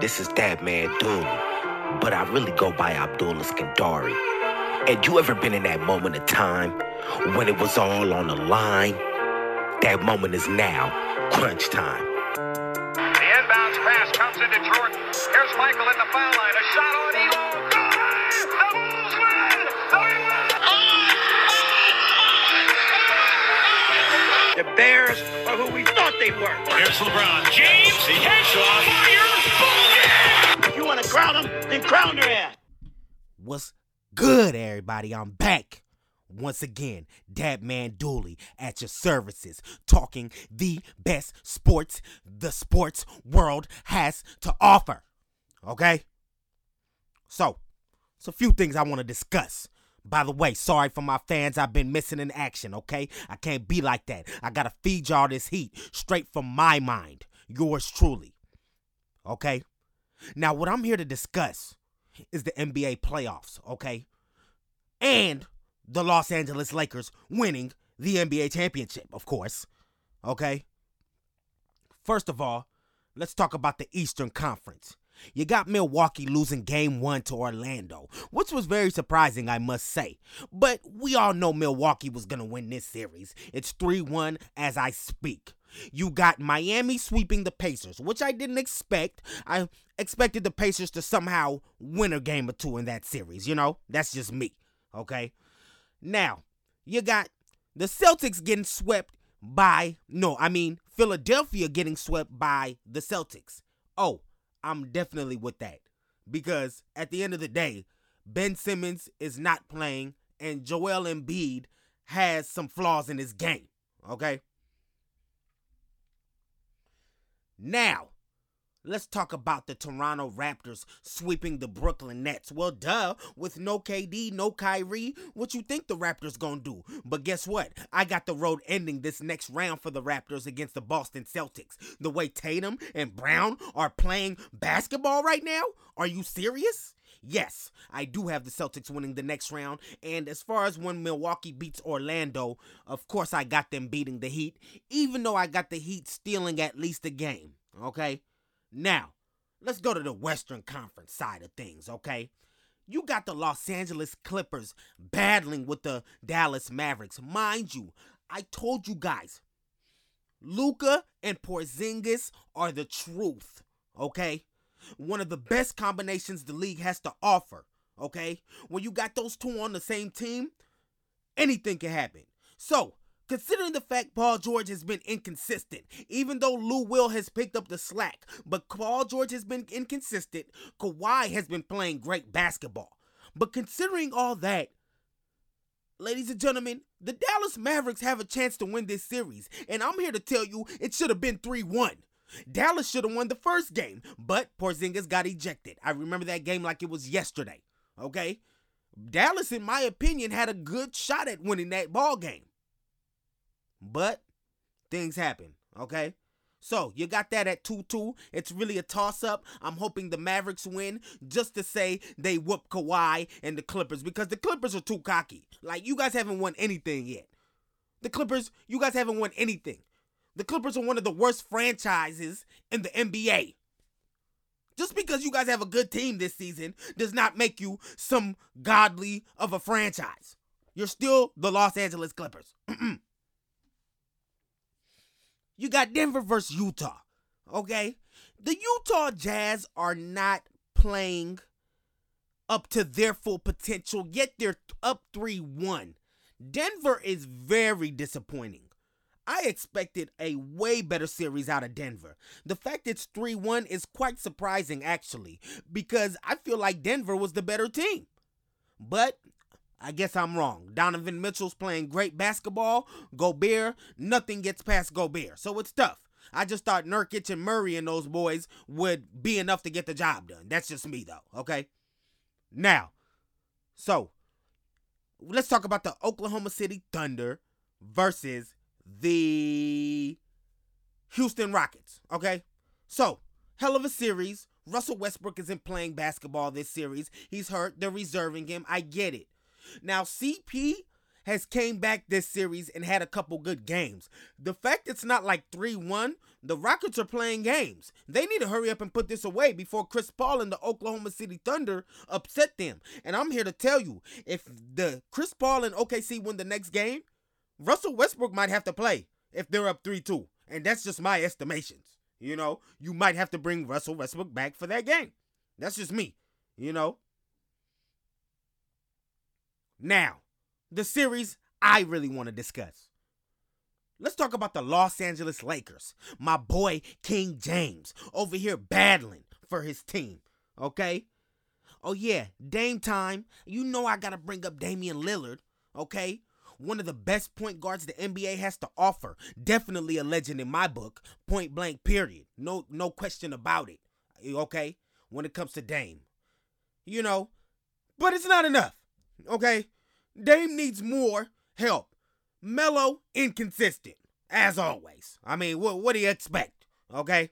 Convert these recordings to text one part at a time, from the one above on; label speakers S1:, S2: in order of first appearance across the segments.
S1: This is that man Doom, but I really go by Abdullah Skandari. And you ever been in that moment of time when it was all on the line? That moment is now, crunch time.
S2: The inbounds pass comes into Jordan. Here's Michael in the foul line. A shot on Ehlo. The Bulls win! The
S3: The Bears are who they were.
S4: Here's LeBron James. Catch fire.
S3: If you want to crown them, then crown their ass.
S5: What's good, everybody? I'm back. Once again, Dat Man Dooley at your services, talking the best sports the sports world has to offer. Okay? So, it's a few things I want to discuss. By the way, sorry for my fans, I've been missing in action, okay? I can't be like that. I gotta feed y'all this heat straight from my mind. Yours truly. Okay? Now, what I'm here to discuss is the NBA playoffs, okay? And the Los Angeles Lakers winning the NBA championship, of course. Okay? First of all, let's talk about the Eastern Conference. You got Milwaukee losing game one to Orlando, which was very surprising, I must say. But we all know Milwaukee was going to win this series. It's 3 1 as I speak. You got Miami sweeping the Pacers, which I didn't expect. I expected the Pacers to somehow win a game or two in that series, you know? That's just me, okay? Now, you got the Celtics getting swept by, no, I mean, Philadelphia getting swept by the Celtics. Oh, I'm definitely with that. Because at the end of the day, Ben Simmons is not playing, and Joel Embiid has some flaws in his game. Okay? Now, let's talk about the Toronto Raptors sweeping the Brooklyn Nets. Well, duh, with no KD, no Kyrie, what you think the Raptors gonna do? But guess what? I got the road ending this next round for the Raptors against the Boston Celtics. The way Tatum and Brown are playing basketball right now? Are you serious? Yes, I do have the Celtics winning the next round. And as far as when Milwaukee beats Orlando, of course I got them beating the Heat, even though I got the Heat stealing at least a game. Okay? Now, let's go to the Western Conference side of things, okay? You got the Los Angeles Clippers battling with the Dallas Mavericks. Mind you, I told you guys, Luka and Porzingis are the truth, okay? One of the best combinations the league has to offer, okay? When you got those two on the same team, anything can happen. So, Considering the fact Paul George has been inconsistent, even though Lou Will has picked up the slack, but Paul George has been inconsistent, Kawhi has been playing great basketball. But considering all that, ladies and gentlemen, the Dallas Mavericks have a chance to win this series, and I'm here to tell you it should have been 3 1. Dallas should have won the first game, but Porzingis got ejected. I remember that game like it was yesterday. Okay? Dallas, in my opinion, had a good shot at winning that ball game. But things happen, okay? So you got that at 2 2. It's really a toss up. I'm hoping the Mavericks win just to say they whoop Kawhi and the Clippers because the Clippers are too cocky. Like, you guys haven't won anything yet. The Clippers, you guys haven't won anything. The Clippers are one of the worst franchises in the NBA. Just because you guys have a good team this season does not make you some godly of a franchise. You're still the Los Angeles Clippers. You got Denver versus Utah. Okay? The Utah Jazz are not playing up to their full potential, yet they're up 3 1. Denver is very disappointing. I expected a way better series out of Denver. The fact it's 3 1 is quite surprising, actually, because I feel like Denver was the better team. But I guess I'm wrong. Donovan Mitchell's playing great basketball. Gobert, nothing gets past Gobert. So it's tough. I just thought Nurkic and Murray and those boys would be enough to get the job done. That's just me, though, okay? Now, so let's talk about the Oklahoma City Thunder versus the Houston Rockets, okay? So, hell of a series. Russell Westbrook isn't playing basketball this series. He's hurt. They're reserving him. I get it. Now, CP has came back this series and had a couple good games. The fact it's not like 3-1, the Rockets are playing games. They need to hurry up and put this away before Chris Paul and the Oklahoma City Thunder upset them. And I'm here to tell you, if the Chris Paul and OKC win the next game, Russell Westbrook might have to play if they're up 3-2. And that's just my estimations. You know, you might have to bring Russell Westbrook back for that game. That's just me, you know. Now, the series I really want to discuss. Let's talk about the Los Angeles Lakers. My boy King James over here battling for his team. Okay? Oh, yeah, Dame time. You know I got to bring up Damian Lillard. Okay? One of the best point guards the NBA has to offer. Definitely a legend in my book. Point blank, period. No, no question about it. Okay? When it comes to Dame. You know, but it's not enough. Okay? Dame needs more help. Melo, inconsistent, as always. I mean, what, what do you expect? Okay?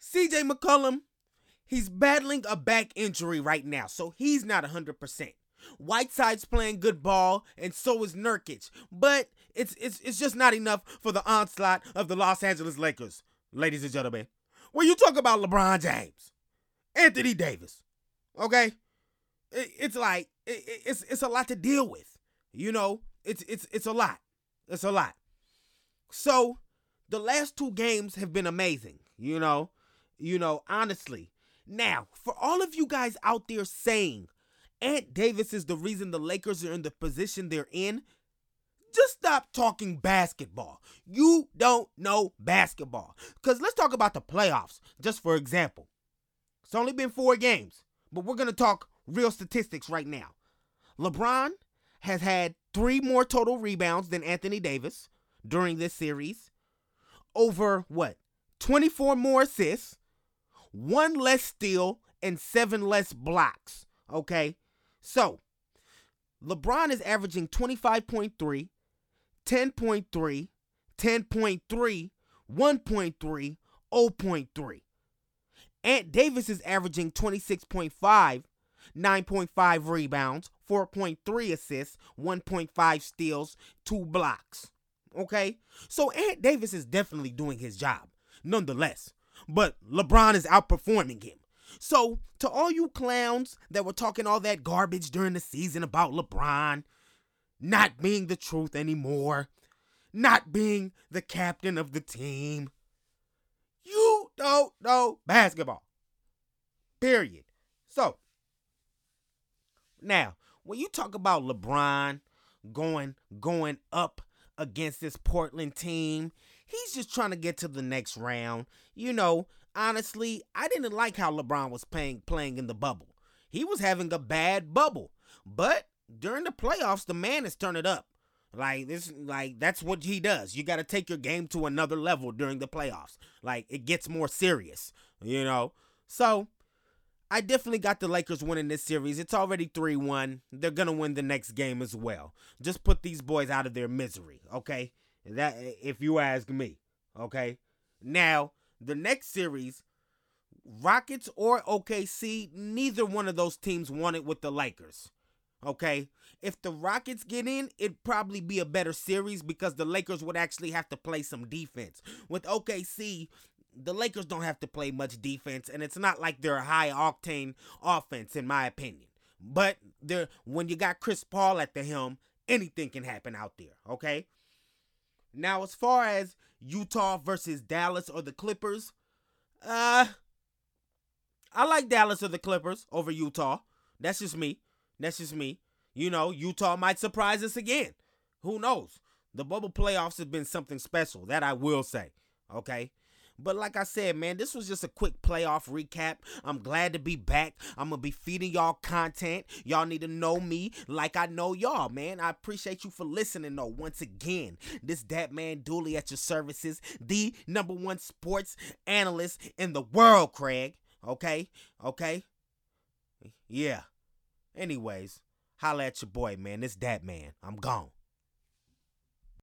S5: CJ McCollum, he's battling a back injury right now, so he's not 100%. Whiteside's playing good ball, and so is Nurkic. But it's it's it's just not enough for the onslaught of the Los Angeles Lakers, ladies and gentlemen. When you talk about LeBron James, Anthony Davis, okay, it, it's like it, it's it's a lot to deal with. You know, it's it's it's a lot. It's a lot. So the last two games have been amazing. You know, you know, honestly. Now, for all of you guys out there saying Ant Davis is the reason the Lakers are in the position they're in, just stop talking basketball. You don't know basketball. Because let's talk about the playoffs, just for example. It's only been four games, but we're going to talk real statistics right now. LeBron has had three more total rebounds than Anthony Davis during this series. Over what? 24 more assists, one less steal, and seven less blocks. Okay? So, LeBron is averaging 25.3, 10.3, 10.3, 1.3, 0.3. Ant Davis is averaging 26.5, 9.5 rebounds, 4.3 assists, 1.5 steals, 2 blocks. Okay? So Ant Davis is definitely doing his job, nonetheless. But LeBron is outperforming him. So, to all you clowns that were talking all that garbage during the season about LeBron not being the truth anymore, not being the captain of the team, you don't know basketball. Period. So, now, when you talk about LeBron going going up against this Portland team, he's just trying to get to the next round. You know, honestly, I didn't like how LeBron was playing playing in the bubble. He was having a bad bubble. But during the playoffs, the man is turning up. Like this like that's what he does. You got to take your game to another level during the playoffs. Like it gets more serious, you know. So, I definitely got the Lakers winning this series. It's already 3-1. They're going to win the next game as well. Just put these boys out of their misery, okay? That if you ask me, okay? Now, the next series, Rockets or OKC, neither one of those teams won it with the Lakers. Okay? If the Rockets get in, it'd probably be a better series because the Lakers would actually have to play some defense. With OKC, the Lakers don't have to play much defense, and it's not like they're a high octane offense, in my opinion. But they're, when you got Chris Paul at the helm, anything can happen out there, okay? Now, as far as Utah versus Dallas or the Clippers, uh, I like Dallas or the Clippers over Utah. That's just me. That's just me. You know, Utah might surprise us again. Who knows? The bubble playoffs have been something special, that I will say. Okay? But like I said, man, this was just a quick playoff recap. I'm glad to be back. I'm going to be feeding y'all content. Y'all need to know me like I know y'all, man. I appreciate you for listening, though. Once again, this Dat Man Dooley at your services, the number one sports analyst in the world, Craig. Okay? Okay? Yeah. Anyways, holla at your boy, man. This Dat Man. I'm gone.